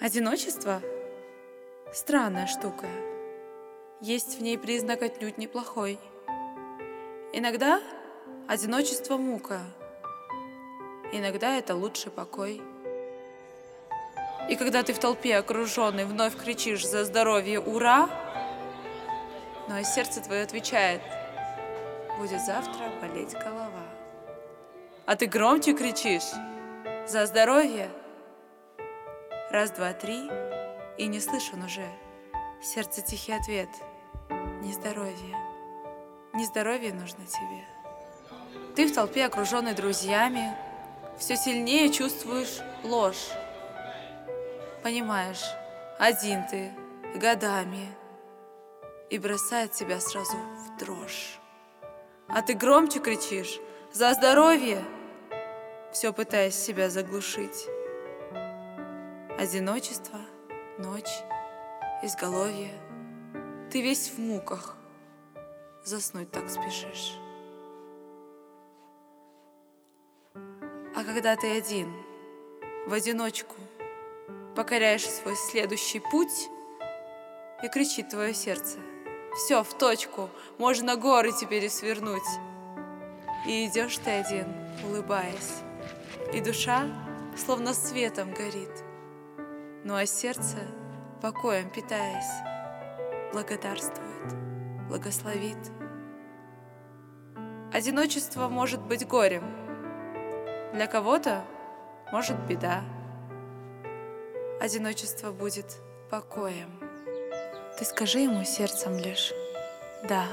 Одиночество – странная штука. Есть в ней признак отнюдь неплохой. Иногда одиночество – мука. Иногда это лучший покой. И когда ты в толпе окруженный вновь кричишь за здоровье «Ура!», но сердце твое отвечает «Будет завтра болеть голова». А ты громче кричишь «За здоровье!» Раз, два, три, и не слышен уже. Сердце тихий ответ. Не здоровье. Не здоровье нужно тебе. Ты в толпе, окруженный друзьями, все сильнее чувствуешь ложь. Понимаешь, один ты, годами, и бросает тебя сразу в дрожь. А ты громче кричишь «За здоровье!» Все пытаясь себя заглушить. Одиночество, ночь, изголовье. Ты весь в муках, заснуть так спешишь. А когда ты один, в одиночку, покоряешь свой следующий путь, и кричит твое сердце. Все, в точку, можно горы теперь свернуть. И идешь ты один, улыбаясь, и душа словно светом горит — ну а сердце, покоем питаясь, благодарствует, благословит. Одиночество может быть горем, для кого-то может беда. Одиночество будет покоем. Ты скажи ему сердцем лишь «да».